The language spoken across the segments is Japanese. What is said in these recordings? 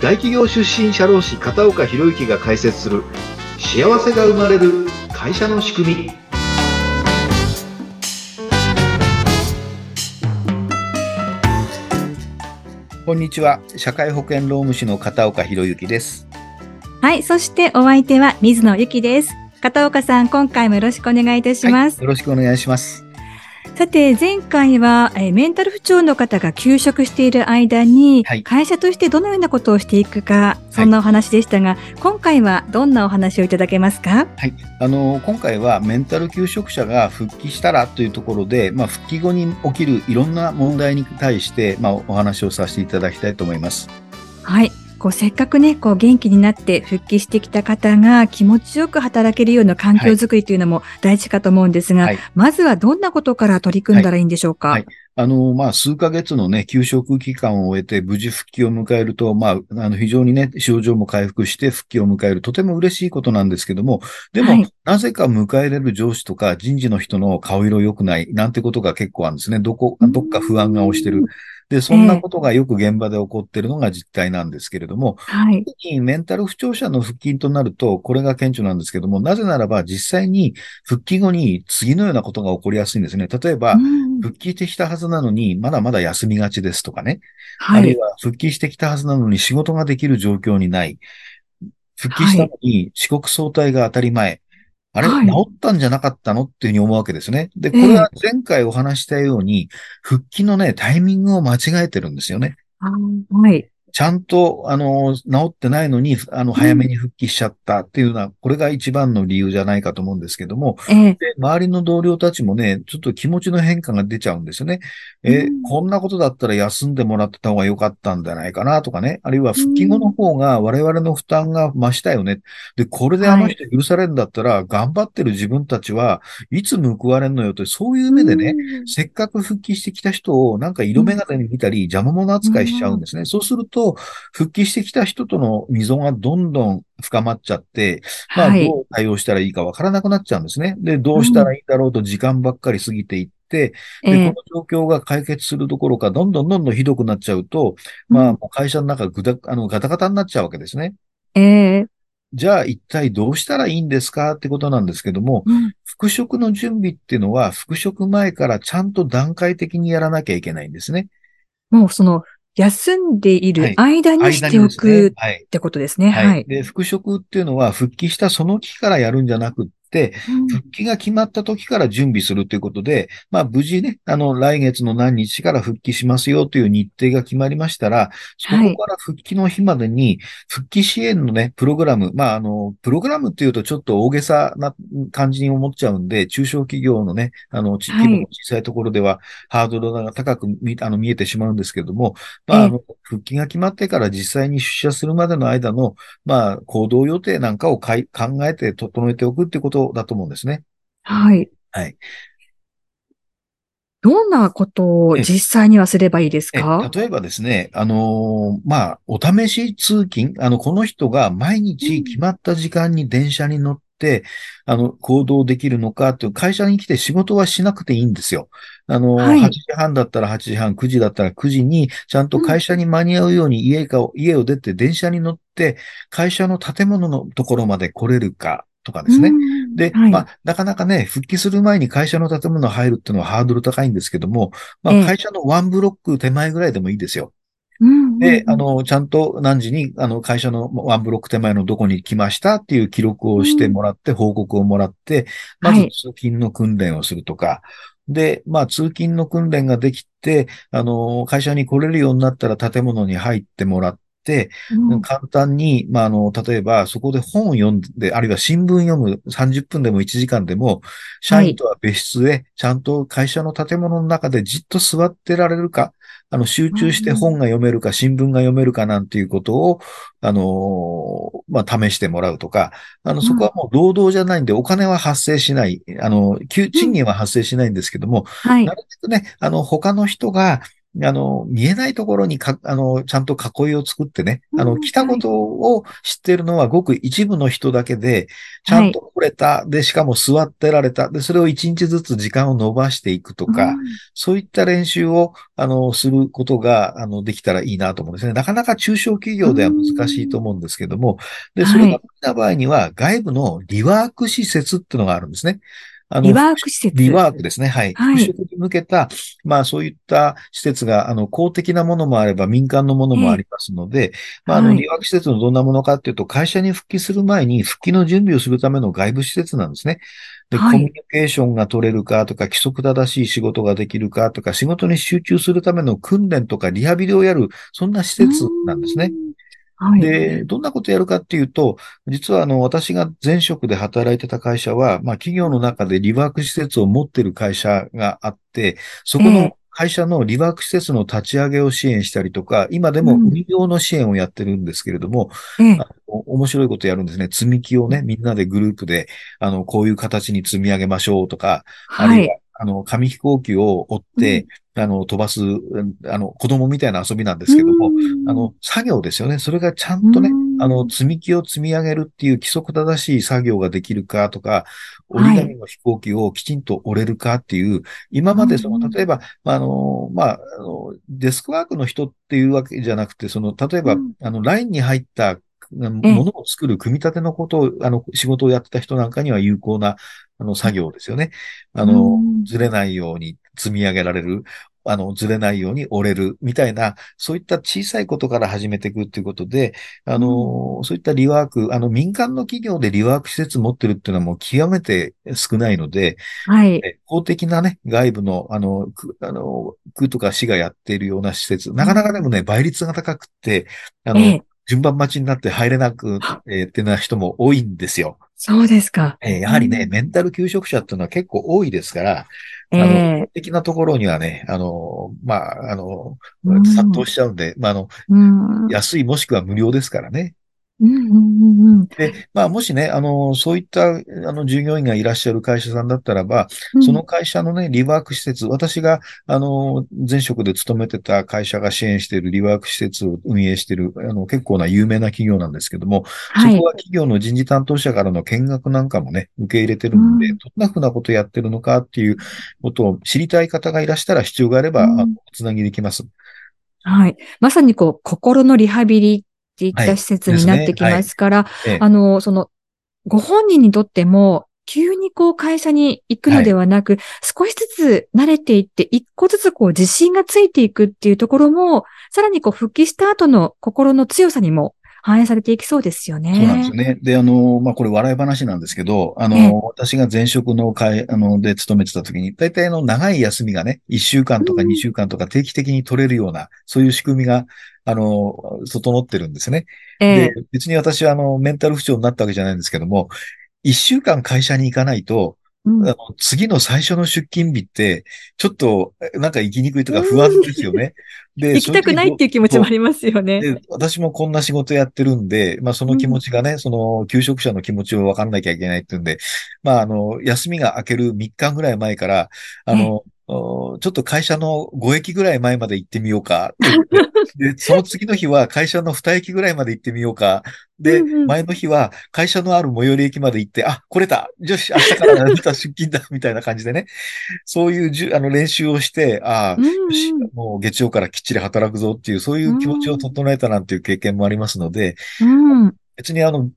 大企業出身社労士片岡博之が解説する幸せが生まれる会社の仕組み。こんにちは。社会保険労務士の片岡博之です。はい。そしてお相手は水野由紀です。片岡さん今回もよろしくお願いいたします、はい、よろしくお願いしますさて、前回は、えー、メンタル不調の方が休職している間に、はい、会社としてどのようなことをしていくか、そんなお話でしたが、はい、今回はどんなお話をいただけますか？はい。あの、今回はメンタル休職者が復帰したらというところで、まあ、復帰後に起きるいろんな問題に対して、まあ、お話をさせていただきたいと思います。はい。こうせっかくね、こう元気になって復帰してきた方が気持ちよく働けるような環境づくりというのも大事かと思うんですが、はい、まずはどんなことから取り組んだらいいんでしょうか、はいはいあの、まあ、数ヶ月のね、休職期間を終えて無事復帰を迎えると、まあ、あの、非常にね、症状も回復して復帰を迎える、とても嬉しいことなんですけども、でも、はい、なぜか迎えれる上司とか人事の人の顔色良くない、なんてことが結構あるんですね。どこ、どっか不安が押してる。で、そんなことがよく現場で起こっているのが実態なんですけれども、はい。特にメンタル不調者の復帰となると、これが顕著なんですけども、なぜならば実際に復帰後に次のようなことが起こりやすいんですね。例えば、復帰してきたはずなのに、まだまだ休みがちですとかね。はい。あるいは、復帰してきたはずなのに仕事ができる状況にない。復帰したのに遅刻相対が当たり前。あれ、はい、治ったんじゃなかったの？っていうふうに思うわけですね。で、これは前回お話したように、えー、復帰のね、タイミングを間違えてるんですよね。はい。ちゃんと、あの、治ってないのに、あの、早めに復帰しちゃったっていうのは、うん、これが一番の理由じゃないかと思うんですけども、えー、で周りの同僚たちもね、ちょっと気持ちの変化が出ちゃうんですよね。えーうん、こんなことだったら休んでもらってた方が良かったんじゃないかなとかね、あるいは復帰後の方が我々の負担が増したよね。で、これであの人許されるんだったら、頑張ってる自分たちはいつ報われんのよと、そういう目でね、うん、せっかく復帰してきた人をなんか色眼鏡に見たり邪魔者扱いしちゃうんですね。そうすると、復帰してきた人との溝がどんどん深まっちゃって、まあ、どう対応したらいいかわからなくなっちゃうんですね。で、どうしたらいいんだろうと時間ばっかり過ぎていって、で、ええこの状況が解決するどころか、どんどんどんどんひどくなっちゃうと、まあ、会社の中ぐだ、あの、ガタガタになっちゃうわけですね。ええじゃあ一体どうしたらいいんですかってことなんですけども、うん復職の準備っていうのは、復職前からちゃんと段階的にやらなきゃいけないんですね。もうその、休んでいる間にしておくっ。てことですね。はい。はい。で、復職っていうのは、復帰したその期からやるんじゃなくっ復帰が決まった時から準備するということで、まあ無事ね、あの、来月の何日から復帰しますよという日程が決まりましたら、そこから復帰の日までに、復帰支援のね、プログラム、まああの、プログラムっていうとちょっと大げさな感じに思っちゃうんで、中小企業のね、あの、規模の小さいところでは、ハードルが高く見あの見えてしまうんですけれども、まあ、あの、復帰が決まってから実際に出社するまでの間の、まあ、行動予定なんかをかい考えて整えておくってことだと思うんですね。はい。はい。どんなことを実際にはすればいいですえか例えばですね、あのーまあ、お試し通勤、あの、この人が毎日決まった時間に電車に乗って、あの、行動できるのかという、会社に来て仕事はしなくていいんですよ。あのー、はい8時半だったら8時半、9時だったら9時に、ちゃんと会社に間に合うように家かを、家を出て電車に乗って、会社の建物のところまで来れるかとかですね。うん。で、はい。まあ、なかなかね、復帰する前に会社の建物入るっていうのはハードル高いんですけども、まあ、ええ。会社のワンブロック手前ぐらいでもいいですよ。うんで、うん。あの、ちゃんと何時に、あの、会社のワンブロック手前のどこに来ましたっていう記録をしてもらって、報告をもらって、まずはい通勤の訓練をするとか、で、まあ、通勤の訓練ができて、あの、会社に来れるようになったら建物に入ってもらって、うん。簡単に、まあ、あの、例えば、そこで本を読んで、あるいは新聞読む30分でも1時間でも、社員とは別室で、ちゃんと会社の建物の中でじっと座ってられるか、あの、集中して本が読めるか、新聞が読めるかなんていうことを、あの、まあ、試してもらうとか、あの、そこはもう労働じゃないんで、お金は発生しない、あの、給賃金は発生しないんですけども、はい。な。るべくね、あの、他の人が、あの、見えないところにか、あの、ちゃんと囲いを作ってね、あの、来たことを知ってるのはごく一部の人だけで、ちゃんと来れた、はい、で、しかも座ってられた、で、それを一日ずつ時間を伸ばしていくとか、うん、そういった練習を、あの、することが、あの、できたらいいなと思うんですね。なかなか中小企業では難しいと思うんですけども、で、それが来た場合には、外部のリワーク施設っていうのがあるんですね。あの、リワーク施設リワークですね。はい。はい、復職に向けた、まあそういった施設が、あの、公的なものもあれば民間のものもありますので、まああの、リワーク施設のどんなものかっていうと、会社に復帰する前に復帰の準備をするための外部施設なんですね。で、はい、コミュニケーションが取れるかとか、規則正しい仕事ができるかとか、仕事に集中するための訓練とかリハビリをやる、そんな施設なんですね。はい、で、どんなことやるかっていうと、実はあの、私が前職で働いてた会社は、まあ企業の中でリワーク施設を持ってる会社があって、そこの会社のリワーク施設の立ち上げを支援したりとか、今でも運用の支援をやってるんですけれども、うん、面白いことやるんですね。積み木をね、みんなでグループで、あの、こういう形に積み上げましょうとか、はい、あるいは、あの、紙飛行機を追って、うん、あの、飛ばす、あの、子供みたいな遊びなんですけども、あの、作業ですよね。それがちゃんとね、あの、積み木を積み上げるっていう規則正しい作業ができるかとか、折り紙の飛行機をきちんと折れるかっていう、今までその、例えば、あの、まあ、あの、デスクワークの人っていうわけじゃなくて、その、例えば、あの、ラインに入ったものを作る組み立てのことを、あの、仕事をやってた人なんかには有効な、あの、作業ですよね。あの、ずれないように積み上げられる。あの、ずれないように折れるみたいな、そういった小さいことから始めていくっていうことで、あの、そういったリワーク、あの、民間の企業でリワーク施設持ってるっていうのはもう極めて少ないので、はい。公的なね、外部の、あの、区、あの、区とか市がやっているような施設、なかなかでもね、倍率が高くて、あの、ええ順番待ちになって入れなく、えー、ってな人も多いんですよ。そうですか。えー、やはりね、うん、メンタル休職者っていうのは結構多いですから、あの、えー、的なところにはね、あの、まあ、あの、殺到しちゃうんで、まあ、あの、うん、安いもしくは無料ですからね。で、まあ、もしね、あの、そういった、あの、従業員がいらっしゃる会社さんだったらば、うん、その会社のね、リワーク施設、私が、あの、前職で勤めてた会社が支援しているリワーク施設を運営している、あの、結構な有名な企業なんですけども、はい、そこは企業の人事担当者からの見学なんかもね、受け入れてるんで、うん、どんなふうなことやってるのかっていうことを知りたい方がいらしたら必要があれば、うん、あのつなぎできます。はい。まさにこう、心のリハビリってい。った施設になってきますから、はいね。はい、あの、その、ご本人にとっても、急にこう会社に行くのではなく、はい、少しずつ慣れていって、一個ずつこう自信がついていくっていうところも、さらにこう復帰した後の心の強さにも反映されていきそうですよね。そうなんですよね。で、あの、まあ、これ笑い話なんですけど、あの、私が前職の会、あの、で勤めてた時に、大体の長い休みがね、1週間とか2週間とか定期的に取れるような、うん、そういう仕組みがあの、整ってるんですね。えー、で、別に私はあの、メンタル不調になったわけじゃないんですけども、一週間会社に行かないと、うん、あの次の最初の出勤日って、ちょっと、なんか行きにくいとか不安ですよね。で、行きたくないっていう気持ちもありますよね。で、私もこんな仕事やってるんで、まあその気持ちがね、うん、その、求職者の気持ちを分かんなきゃいけないっていうんで、まああの、休みが明ける3日ぐらい前から、あの、ちょっと会社の5駅ぐらい前まで行ってみようか。で、その次の日は会社の2駅ぐらいまで行ってみようか。で、前の日は会社のある最寄り駅まで行って、あ、来れた。よし、明日から また出勤だ。みたいな感じでね。そういうじゅあの練習をして、ああ、よし、もう月曜からきっちり働くぞっていう、そういう気持ちを整えたなんていう経験もありますので、別にあの、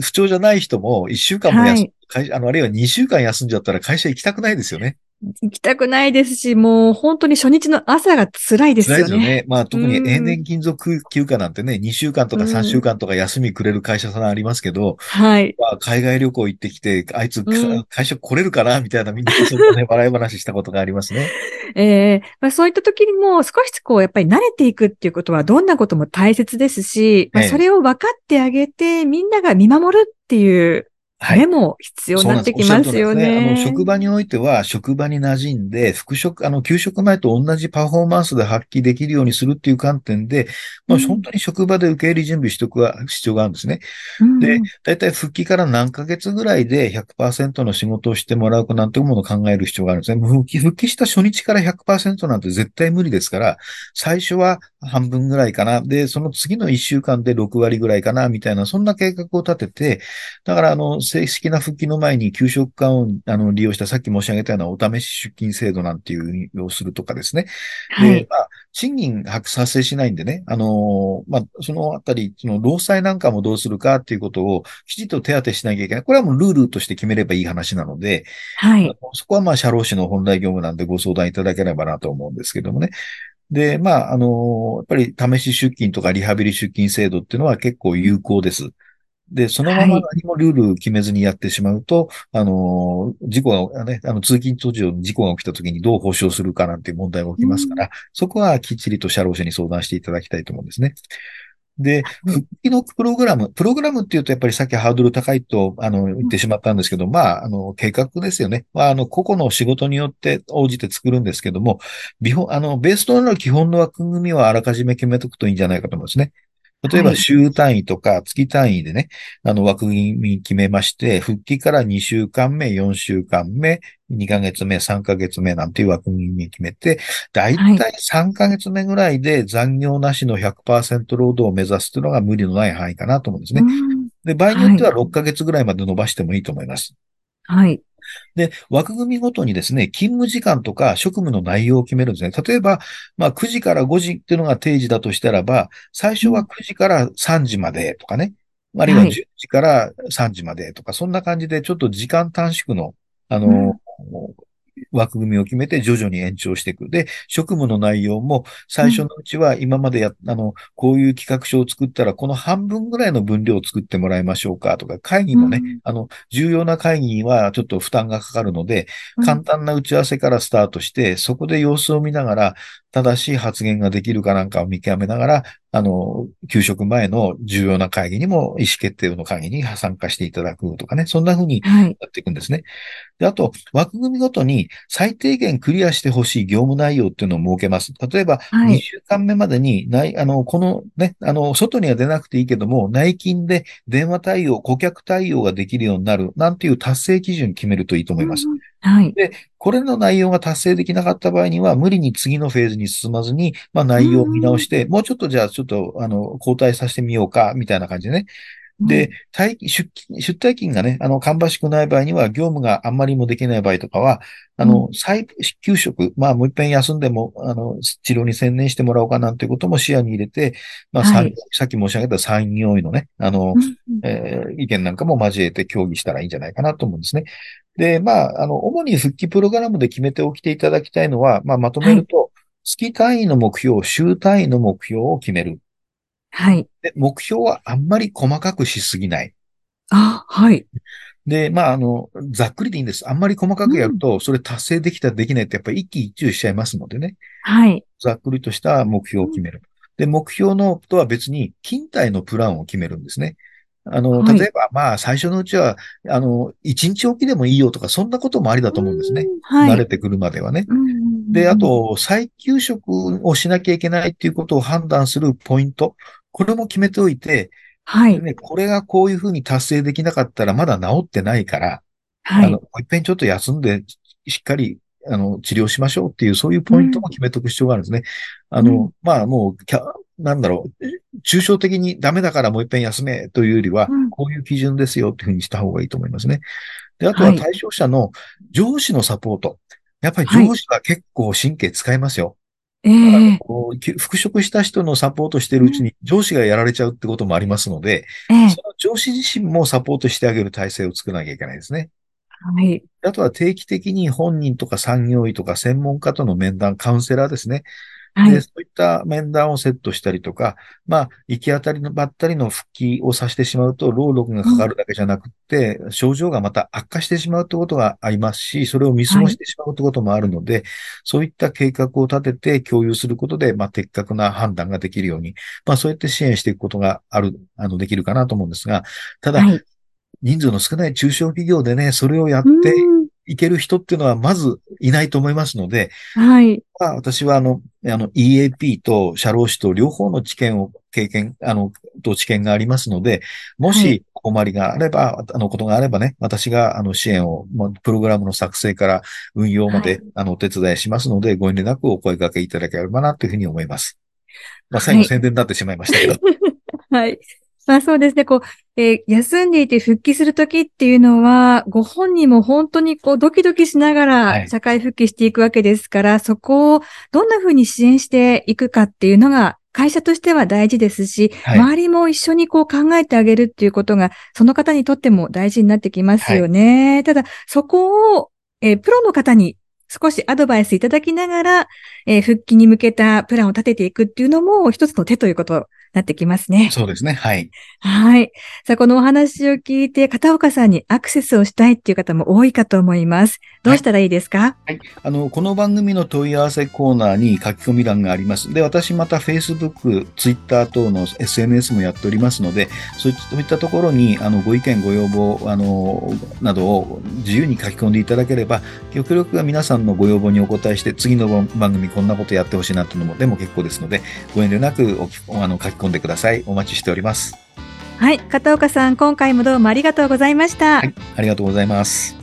不調じゃない人も1週間も休、はい、あの、あるいは2週間休んじゃったら会社行きたくないですよね。行きたくないですし、もう本当に初日の朝が辛いですよね。辛いですよね。まあ特に永年勤続休暇なんてね、2週間とか3週間とか休みくれる会社さんありますけど、はい。まあ海外旅行行ってきて、あいつ、会社来れるかなみたいなみんなそんなね、笑い話したことがありますね。ええー、まあそういった時にも少しこうやっぱり慣れていくっていうことはどんなことも大切ですし、まあ、それを分かってあげて、みんなが見守るっていうこれも必要になってきますよね。ねあの職場においては、職場に馴染んで、復職、あの、給食前と同じパフォーマンスで発揮できるようにするっていう観点で、まあ、本当に職場で受け入れ準備しておく必要があるんですね。うん、で、だいたい復帰から何ヶ月ぐらいで100%の仕事をしてもらうかなんていうものを考える必要があるんですね。復帰、復帰した初日から100%なんて絶対無理ですから、最初は半分ぐらいかな。で、その次の1週間で6割ぐらいかな、みたいな、そんな計画を立てて、だから、あの、正式な復帰の前に給食館をあの利用したさっき申し上げたようなお試し出勤制度なんていう運用するとかですね。はい。で、まあ、賃金発生しないんでね、あのまあ、そのあたり、その労災なんかもどうするかっていうことをきちっと手当てしなきゃいけない。これはもうルールとして決めればいい話なので、はい。そこはまあ、社労士の本来業務なんでご相談いただければなと思うんですけどもね。で、まあ、あのやっぱり試し出勤とかリハビリ出勤制度っていうのは結構有効です。で、そのまま何もルール決めずにやってしまうと、はい、あの、事故が、ね、あの、通勤途中に事故が起きた時にどう保証するかなんていう問題が起きますから、うん、そこはきっちりと社労士に相談していただきたいと思うんですね。で、復帰のプログラム、プログラムっていうとやっぱりさっきハードル高いと、あの、言ってしまったんですけど、まあ、あの、計画ですよね。まあ、あの、個々の仕事によって応じて作るんですけども、ビフォ、あの、ベースとなる基本の枠組みはあらかじめ決めとくといいんじゃないかと思うんですね。例えば週単位とか月単位でね、あの枠組み決めまして、復帰から2週間目、4週間目、2ヶ月目、3ヶ月目なんていう枠組み決めて、だいたい3ヶ月目ぐらいで残業なしの100%労働を目指すというのが無理のない範囲かなと思うんですね。で、場合によっては6ヶ月ぐらいまで伸ばしてもいいと思います。はい。で、枠組みごとにですね、勤務時間とか職務の内容を決めるんですね。例えば、まあ9時から5時っていうのが定時だとしたらば、最初は9時から3時までとかね、あるいは10時から3時までとか、そんな感じでちょっと時間短縮の、あの、うん枠組みを決めて徐々に延長していく。で、職務の内容も最初のうちは今までや、あの、こういう企画書を作ったらこの半分ぐらいの分量を作ってもらいましょうかとか、会議もね、うん、あの、重要な会議にはちょっと負担がかかるので、簡単な打ち合わせからスタートして、そこで様子を見ながら、正しい発言ができるかなんかを見極めながら、あの、給食前の重要な会議にも、意思決定の会議に参加していただくとかね、そんな風にやっていくんですね。はい、で、あと、枠組みごとに最低限クリアしてほしい業務内容っていうのを設けます。例えば、2週間目までに、ない、あの、このね、あの、外には出なくていいけども、内勤で電話対応、顧客対応ができるようになる、なんていう達成基準決めるといいと思います。はい。で、これの内容が達成できなかった場合には、無理に次のフェーズに進まずに、まあ内容を見直して、もうちょっとじゃあちょっと、あの、交代させてみようか、みたいな感じでね。で、出退勤がね、あの、芳しくない場合には、業務があんまりもできない場合とかは、あの、再休職、まあ、もう一遍休んでも、あの、治療に専念してもらおうかなんていうことも視野に入れて、まあ、はい、さっき申し上げた産業医のね、あの、えー、意見なんかも交えて協議したらいいんじゃないかなと思うんですね。で、まあ、あの、主に復帰プログラムで決めておきていただきたいのは、まあ、まとめると、はい、月単位の目標、週単位の目標を決める。はい。で、目標はあんまり細かくしすぎない。あ、はい。で、まあ、あの、ざっくりでいいんです。あんまり細かくやると、それ達成できた、できないってやっぱり一喜一憂しちゃいますのでね。はい。ざっくりとした目標を決める。で、目標のとは別に、勤怠のプランを決めるんですね。あの、例えば、まあ、最初のうちは、あの、一日おきでもいいよとか、そんなこともありだと思うんですね。はい。慣れてくるまではね。で、あと、再休職をしなきゃいけないっていうことを判断するポイント。これも決めておいて、はい。ね、これがこういうふうに達成できなかったらまだ治ってないから、はい。あの、もう一遍ちょっと休んで、しっかり、あの、治療しましょうっていう、そういうポイントも決めとく必要があるんですね。うん、あの、まあもう、なんだろう、抽象的にダメだからもう一遍休めというよりは、うん、こういう基準ですよっていうふうにした方がいいと思いますね。で、あとは対象者の上司のサポート。やっぱり上司は結構神経使いますよ。ええー、復職した人のサポートしてるうちに上司がやられちゃうってこともありますので、えー、その上司自身もサポートしてあげる体制を作らなきゃいけないですね。はい。あとは定期的に本人とか産業医とか専門家との面談、カウンセラーですね。はい、で、そういった面談をセットしたりとか、まあ、行き当たりのばったりの復帰をさせてしまうと、労力がかかるだけじゃなくて、うん、症状がまた悪化してしまうってことがありますし、それを見過ごしてしまうってこともあるので、はい、そういった計画を立てて共有することで、まあ、的確な判断ができるように、まあ、そうやって支援していくことがある、あの、できるかなと思うんですが、ただ、はい。人数の少ない中小企業でね、それをやっていける人っていうのはまずいないと思いますので、はい。私はあの、あの EAP と社労士と両方の知見を経験、あの、と知見がありますので、もし困りがあれば、はい、あの、ことがあればね、私があの支援を、まプログラムの作成から運用まで、はい、あの、お手伝いしますので、ご遠慮なくお声掛けいただければなというふうに思います。まあ、最後宣伝になってしまいましたけど。はい。まあそうですね、こう、えー、休んでいて復帰するときっていうのは、ご本人も本当にこうドキドキしながら社会復帰していくわけですから、はい、そこをどんなふうに支援していくかっていうのが会社としては大事ですし、はい、周りも一緒にこう考えてあげるっていうことが、その方にとっても大事になってきますよね。はい、ただ、そこを、えー、プロの方に少しアドバイスいただきながら、えー、復帰に向けたプランを立てていくっていうのも一つの手ということなってきますね。そうですね。はい。はい。さあ、このお話を聞いて、片岡さんにアクセスをしたいっていう方も多いかと思います。どうしたらいいですか、はい、はい、あの、この番組の問い合わせコーナーに書き込み欄があります。で、私また Facebook、Twitter 等の SNS もやっておりますので、そういったところに、あの、ご意見、ご要望、あの、などを自由に書き込んでいただければ、極力が皆さんのご要望にお答えして、次の番組こんなことやってほしいなというのも、でも結構ですので、ご遠慮なくおあの書き込んでください。お待ちしております。はい。片岡さん、今回もどうもありがとうございました。はい。ありがとうございます。